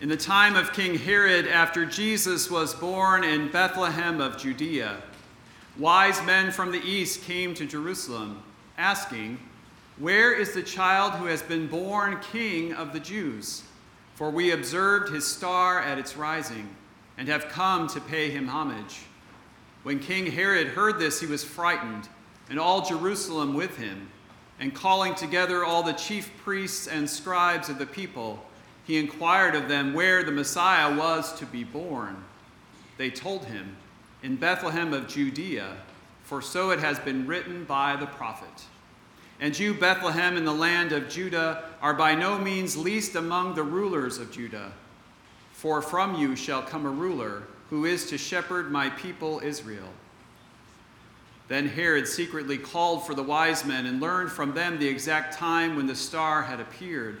In the time of King Herod, after Jesus was born in Bethlehem of Judea, wise men from the east came to Jerusalem, asking, Where is the child who has been born King of the Jews? For we observed his star at its rising, and have come to pay him homage. When King Herod heard this, he was frightened, and all Jerusalem with him. And calling together all the chief priests and scribes of the people, he inquired of them where the Messiah was to be born. They told him, In Bethlehem of Judea, for so it has been written by the prophet. And you, Bethlehem, in the land of Judah, are by no means least among the rulers of Judah. For from you shall come a ruler who is to shepherd my people Israel. Then Herod secretly called for the wise men and learned from them the exact time when the star had appeared.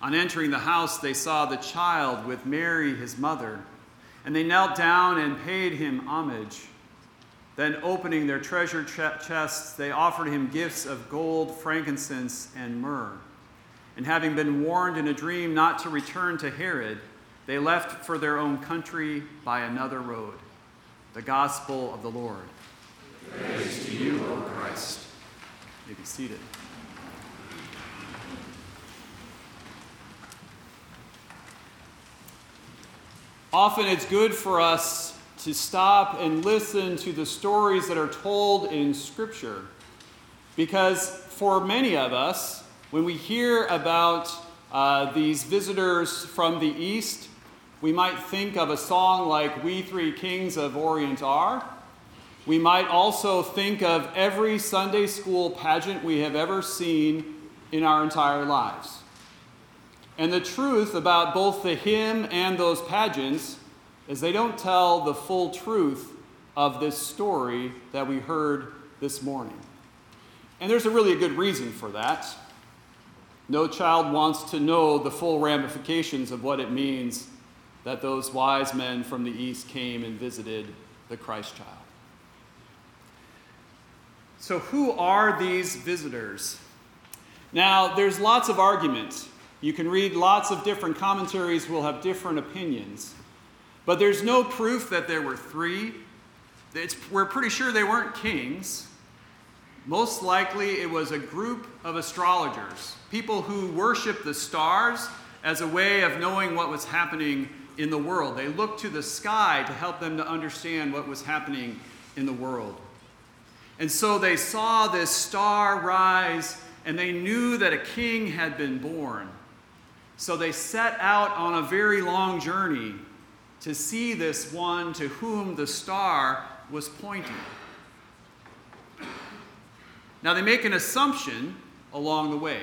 On entering the house, they saw the child with Mary, his mother, and they knelt down and paid him homage. Then, opening their treasure chests, they offered him gifts of gold, frankincense, and myrrh. And having been warned in a dream not to return to Herod, they left for their own country by another road. The Gospel of the Lord. Praise to you, O Christ. You may be seated. Often it's good for us to stop and listen to the stories that are told in Scripture. Because for many of us, when we hear about uh, these visitors from the East, we might think of a song like We Three Kings of Orient Are. We might also think of every Sunday school pageant we have ever seen in our entire lives. And the truth about both the hymn and those pageants is they don't tell the full truth of this story that we heard this morning. And there's a really a good reason for that. No child wants to know the full ramifications of what it means that those wise men from the east came and visited the Christ child. So, who are these visitors? Now, there's lots of arguments you can read lots of different commentaries, will have different opinions. But there's no proof that there were three. It's, we're pretty sure they weren't kings. Most likely, it was a group of astrologers, people who worshiped the stars as a way of knowing what was happening in the world. They looked to the sky to help them to understand what was happening in the world. And so they saw this star rise, and they knew that a king had been born. So they set out on a very long journey to see this one to whom the star was pointing. Now they make an assumption along the way.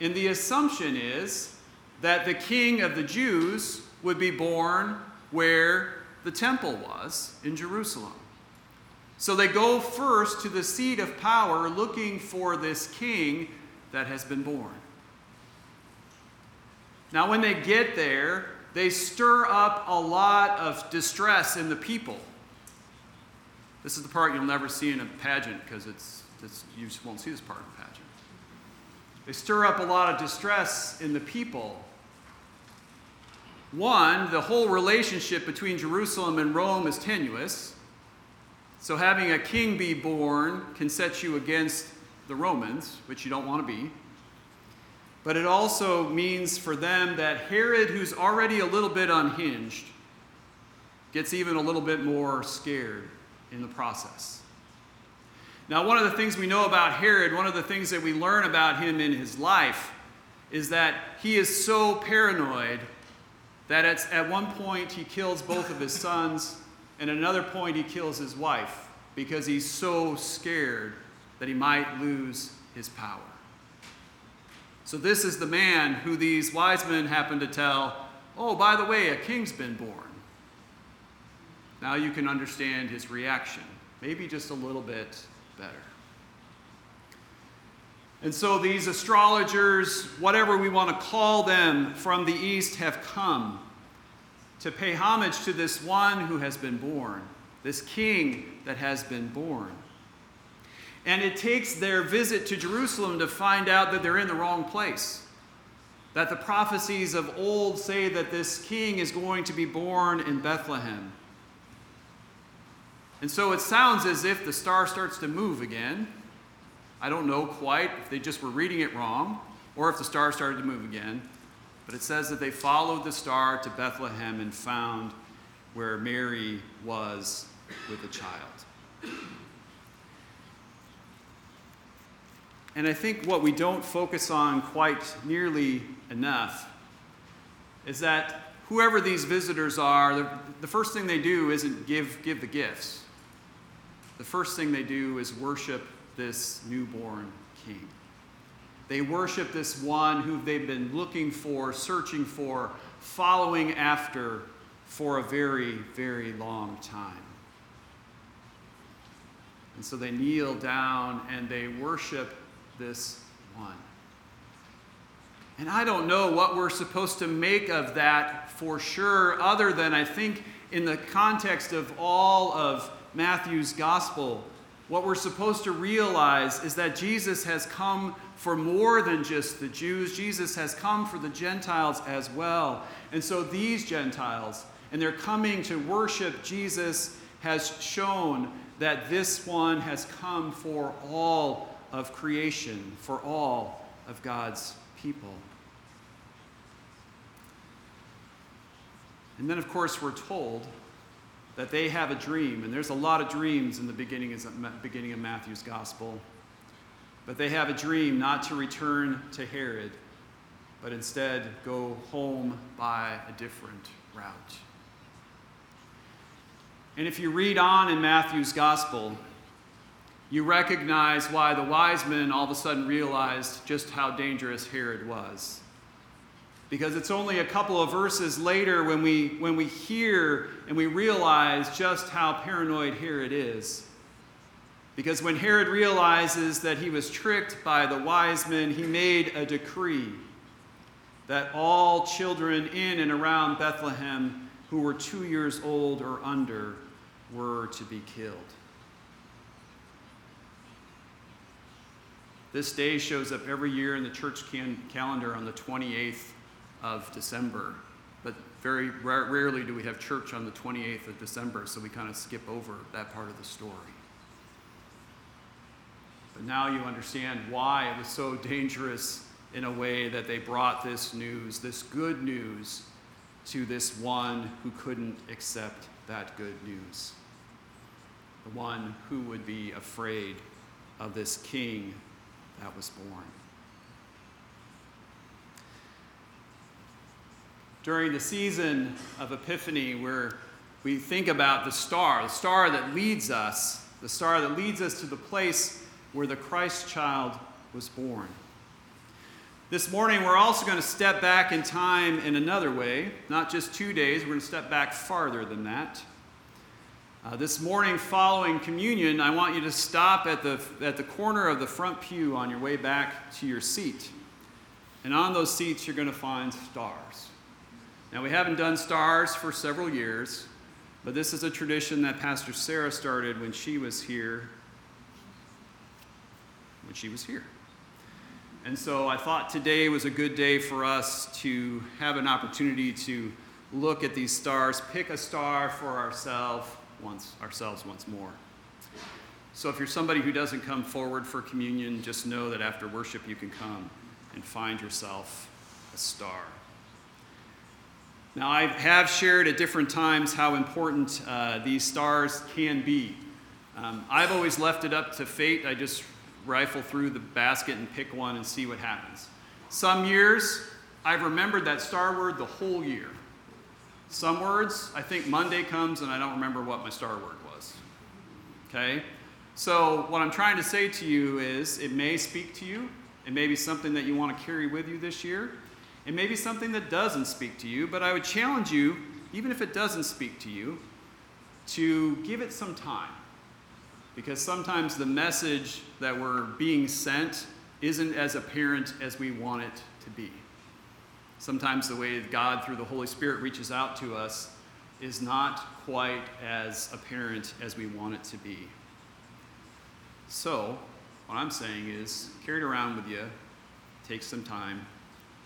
And the assumption is that the king of the Jews would be born where the temple was in Jerusalem. So they go first to the seat of power looking for this king that has been born. Now, when they get there, they stir up a lot of distress in the people. This is the part you'll never see in a pageant because it's, it's, you just won't see this part in a pageant. They stir up a lot of distress in the people. One, the whole relationship between Jerusalem and Rome is tenuous. So having a king be born can set you against the Romans, which you don't want to be. But it also means for them that Herod, who's already a little bit unhinged, gets even a little bit more scared in the process. Now, one of the things we know about Herod, one of the things that we learn about him in his life, is that he is so paranoid that at, at one point he kills both of his sons, and at another point he kills his wife because he's so scared that he might lose his power. So, this is the man who these wise men happen to tell, oh, by the way, a king's been born. Now you can understand his reaction, maybe just a little bit better. And so these astrologers, whatever we want to call them from the east, have come to pay homage to this one who has been born, this king that has been born. And it takes their visit to Jerusalem to find out that they're in the wrong place. That the prophecies of old say that this king is going to be born in Bethlehem. And so it sounds as if the star starts to move again. I don't know quite if they just were reading it wrong or if the star started to move again. But it says that they followed the star to Bethlehem and found where Mary was with the child. And I think what we don't focus on quite nearly enough is that whoever these visitors are, the, the first thing they do isn't give, give the gifts. The first thing they do is worship this newborn king. They worship this one who they've been looking for, searching for, following after for a very, very long time. And so they kneel down and they worship this one. And I don't know what we're supposed to make of that for sure, other than I think in the context of all of Matthew's gospel, what we're supposed to realize is that Jesus has come for more than just the Jews. Jesus has come for the Gentiles as well. And so these Gentiles, and they're coming to worship Jesus, has shown that this one has come for all of creation, for all of God's people. And then, of course, we're told that they have a dream, and there's a lot of dreams in the beginning of, Matthew's gospel. But they have a dream not to return to Herod, but instead go home by a different route. And if you read on in Matthew's gospel, you recognize why the wise men all of a sudden realized just how dangerous Herod was. Because it's only a couple of verses later when we, when we hear and we realize just how paranoid Herod is. Because when Herod realizes that he was tricked by the wise men, he made a decree that all children in and around Bethlehem who were two years old or under were to be killed. This day shows up every year in the church can- calendar on the 28th of December. But very ra- rarely do we have church on the 28th of December, so we kind of skip over that part of the story. But now you understand why it was so dangerous in a way that they brought this news, this good news, to this one who couldn't accept that good news. The one who would be afraid of this king that was born. During the season of Epiphany, where we think about the star, the star that leads us, the star that leads us to the place where the Christ child was born. This morning, we're also going to step back in time in another way, not just two days, we're going to step back farther than that. Uh, this morning, following communion, I want you to stop at the, at the corner of the front pew on your way back to your seat. And on those seats, you're going to find stars. Now, we haven't done stars for several years, but this is a tradition that Pastor Sarah started when she was here. When she was here. And so I thought today was a good day for us to have an opportunity to look at these stars, pick a star for ourselves once, ourselves once more. So if you're somebody who doesn't come forward for communion, just know that after worship you can come and find yourself a star. Now, I have shared at different times how important uh, these stars can be. Um, I've always left it up to fate. I just rifle through the basket and pick one and see what happens. Some years, I've remembered that star word the whole year. Some words, I think Monday comes and I don't remember what my star word was. Okay? So, what I'm trying to say to you is it may speak to you. It may be something that you want to carry with you this year. It may be something that doesn't speak to you, but I would challenge you, even if it doesn't speak to you, to give it some time. Because sometimes the message that we're being sent isn't as apparent as we want it to be. Sometimes the way God, through the Holy Spirit, reaches out to us is not quite as apparent as we want it to be. So, what I'm saying is carry it around with you, take some time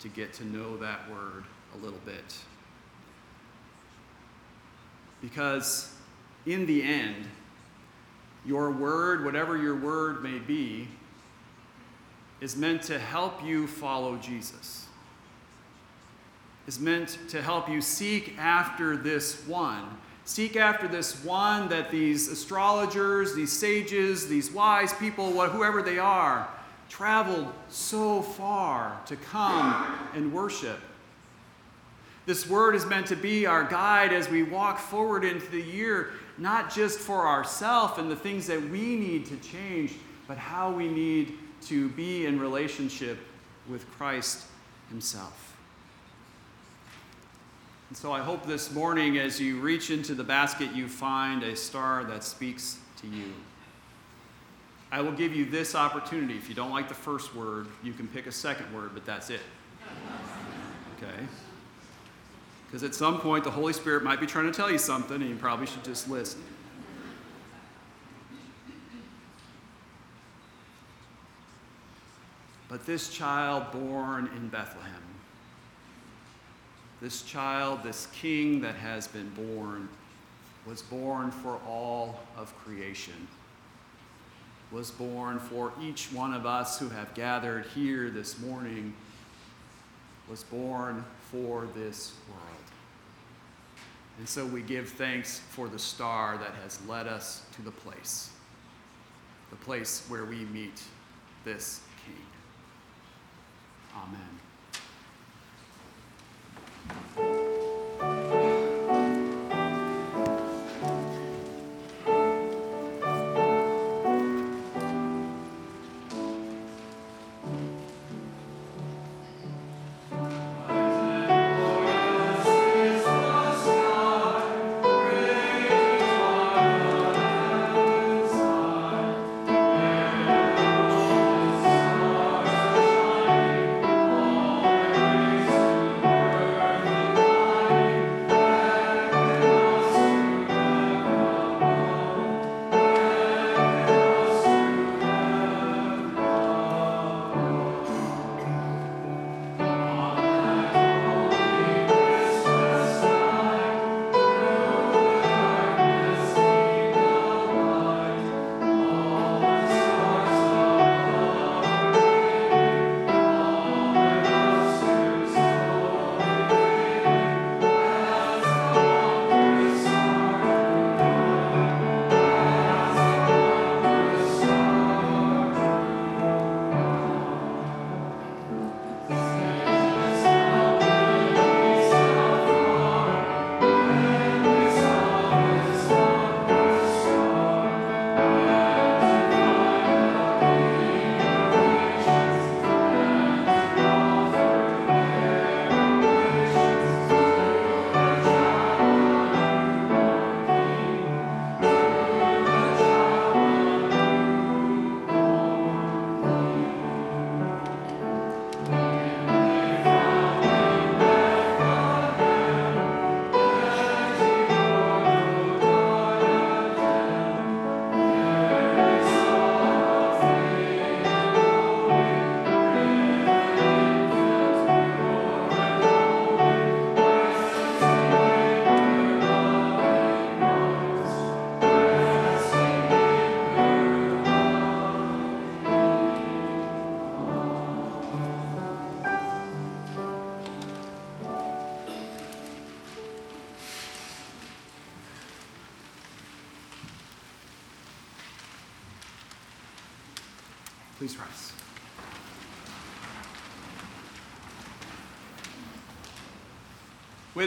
to get to know that word a little bit. Because in the end, your word, whatever your word may be, is meant to help you follow Jesus. Is meant to help you seek after this one. Seek after this one that these astrologers, these sages, these wise people, whoever they are, traveled so far to come and worship. This word is meant to be our guide as we walk forward into the year, not just for ourselves and the things that we need to change, but how we need to be in relationship with Christ Himself. And so I hope this morning, as you reach into the basket, you find a star that speaks to you. I will give you this opportunity. If you don't like the first word, you can pick a second word, but that's it. Okay? Because at some point, the Holy Spirit might be trying to tell you something, and you probably should just listen. But this child born in Bethlehem, this child, this king that has been born, was born for all of creation, was born for each one of us who have gathered here this morning, was born for this world. And so we give thanks for the star that has led us to the place, the place where we meet this King. Amen. Please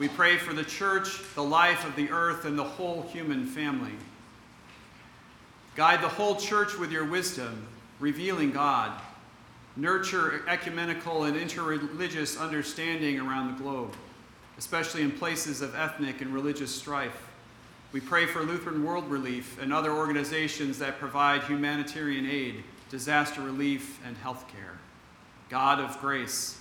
we pray for the church, the life of the earth, and the whole human family. Guide the whole church with your wisdom, revealing God. Nurture ecumenical and interreligious understanding around the globe, especially in places of ethnic and religious strife. We pray for Lutheran World Relief and other organizations that provide humanitarian aid, disaster relief, and health care. God of grace,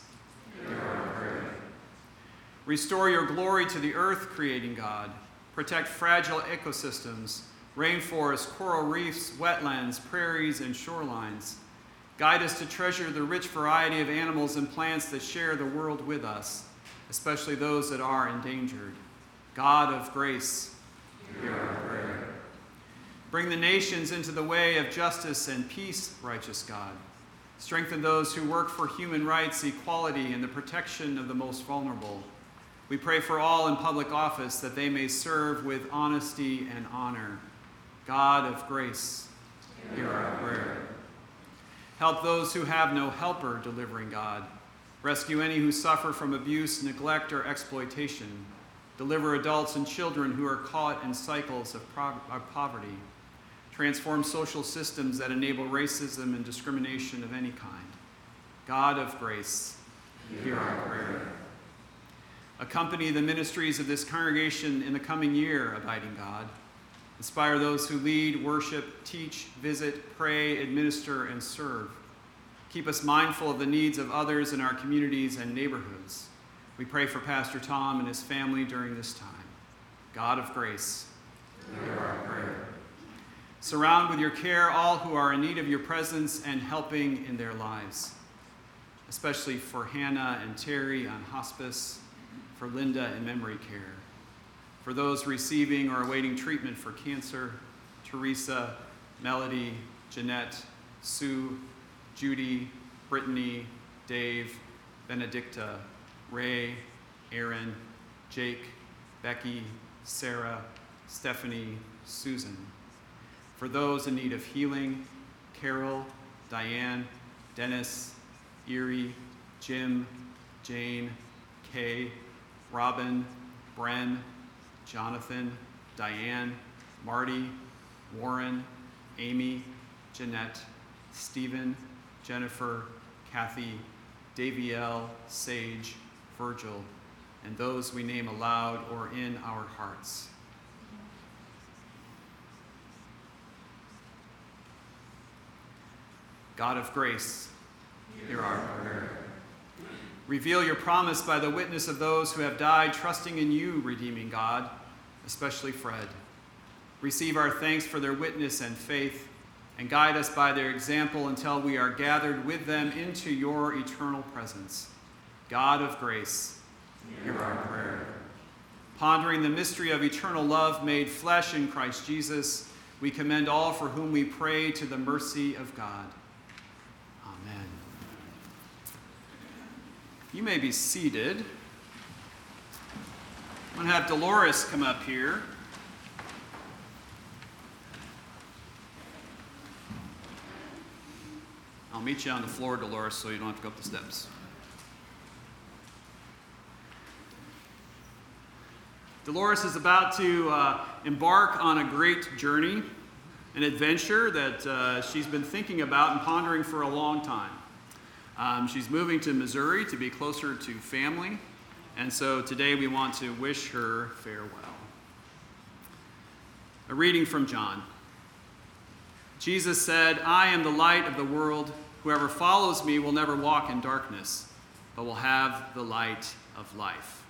restore your glory to the earth, creating God. Protect fragile ecosystems, rainforests, coral reefs, wetlands, prairies, and shorelines. Guide us to treasure the rich variety of animals and plants that share the world with us, especially those that are endangered. God of grace, hear our prayer. Bring the nations into the way of justice and peace, righteous God. Strengthen those who work for human rights, equality, and the protection of the most vulnerable. We pray for all in public office that they may serve with honesty and honor. God of grace, hear our prayer. Help those who have no helper, delivering God. Rescue any who suffer from abuse, neglect, or exploitation. Deliver adults and children who are caught in cycles of, of poverty. Transform social systems that enable racism and discrimination of any kind. God of grace, hear our prayer. Accompany the ministries of this congregation in the coming year, abiding God. Inspire those who lead, worship, teach, visit, pray, administer, and serve. Keep us mindful of the needs of others in our communities and neighborhoods. We pray for Pastor Tom and his family during this time. God of grace, hear our prayer. Surround with your care all who are in need of your presence and helping in their lives, especially for Hannah and Terry on hospice for Linda in memory care, for those receiving or awaiting treatment for cancer, Teresa, Melody, Jeanette, Sue, Judy, Brittany, Dave, Benedicta, Ray, Aaron, Jake, Becky, Sarah, Stephanie, Susan. For those in need of healing, Carol, Diane, Dennis, Erie, Jim, Jane, Kay, Robin, Bren, Jonathan, Diane, Marty, Warren, Amy, Jeanette, Stephen, Jennifer, Kathy, Daviel, Sage, Virgil, and those we name aloud or in our hearts. God of grace, hear our prayer. Reveal your promise by the witness of those who have died, trusting in you, redeeming God, especially Fred. Receive our thanks for their witness and faith, and guide us by their example until we are gathered with them into your eternal presence. God of grace, hear our prayer. Pondering the mystery of eternal love made flesh in Christ Jesus, we commend all for whom we pray to the mercy of God. You may be seated. I'm going to have Dolores come up here. I'll meet you on the floor, Dolores, so you don't have to go up the steps. Dolores is about to uh, embark on a great journey, an adventure that uh, she's been thinking about and pondering for a long time. Um, she's moving to Missouri to be closer to family, and so today we want to wish her farewell. A reading from John. Jesus said, I am the light of the world. Whoever follows me will never walk in darkness, but will have the light of life.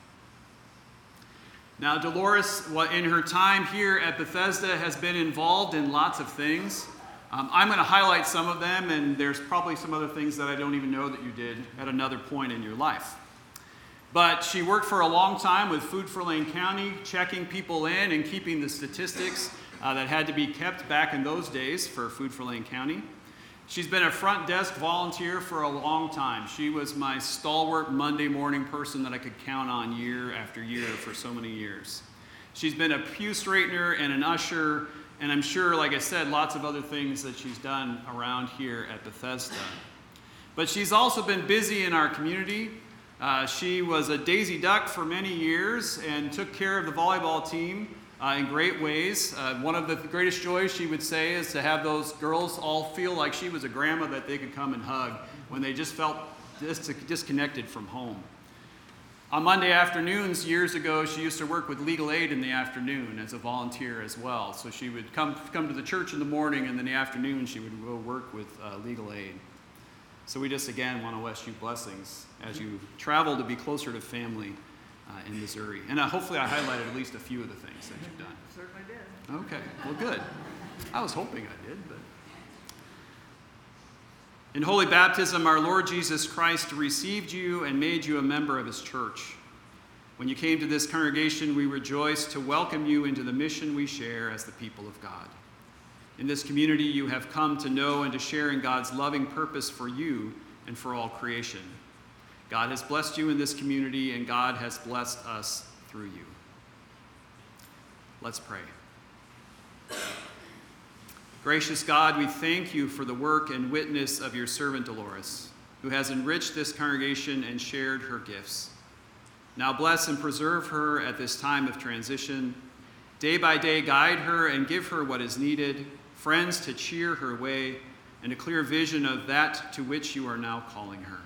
Now, Dolores, in her time here at Bethesda, has been involved in lots of things. Um, I'm going to highlight some of them, and there's probably some other things that I don't even know that you did at another point in your life. But she worked for a long time with Food for Lane County, checking people in and keeping the statistics uh, that had to be kept back in those days for Food for Lane County. She's been a front desk volunteer for a long time. She was my stalwart Monday morning person that I could count on year after year for so many years. She's been a pew straightener and an usher, and I'm sure, like I said, lots of other things that she's done around here at Bethesda. But she's also been busy in our community. Uh, she was a Daisy Duck for many years and took care of the volleyball team uh, in great ways. Uh, one of the greatest joys, she would say, is to have those girls all feel like she was a grandma that they could come and hug when they just felt dis- disconnected from home. On Monday afternoons, years ago, she used to work with Legal Aid in the afternoon as a volunteer as well. So she would come, come to the church in the morning, and in the afternoon, she would go work with uh, Legal Aid. So we just again want to wish you blessings as you travel to be closer to family uh, in Missouri. And uh, hopefully, I highlighted at least a few of the things that you've done. Certainly did. Okay, well, good. I was hoping I did, but. In holy baptism, our Lord Jesus Christ received you and made you a member of his church. When you came to this congregation, we rejoice to welcome you into the mission we share as the people of God. In this community, you have come to know and to share in God's loving purpose for you and for all creation. God has blessed you in this community, and God has blessed us through you. Let's pray. Gracious God, we thank you for the work and witness of your servant Dolores, who has enriched this congregation and shared her gifts. Now bless and preserve her at this time of transition. Day by day, guide her and give her what is needed, friends to cheer her way, and a clear vision of that to which you are now calling her.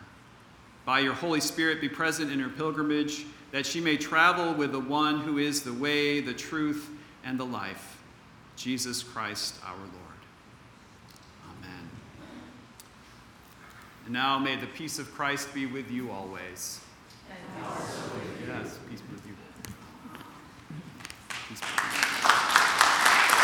By your Holy Spirit, be present in her pilgrimage, that she may travel with the one who is the way, the truth, and the life, Jesus Christ our Lord. Amen. And now may the peace of Christ be with you always. Yes, peace with you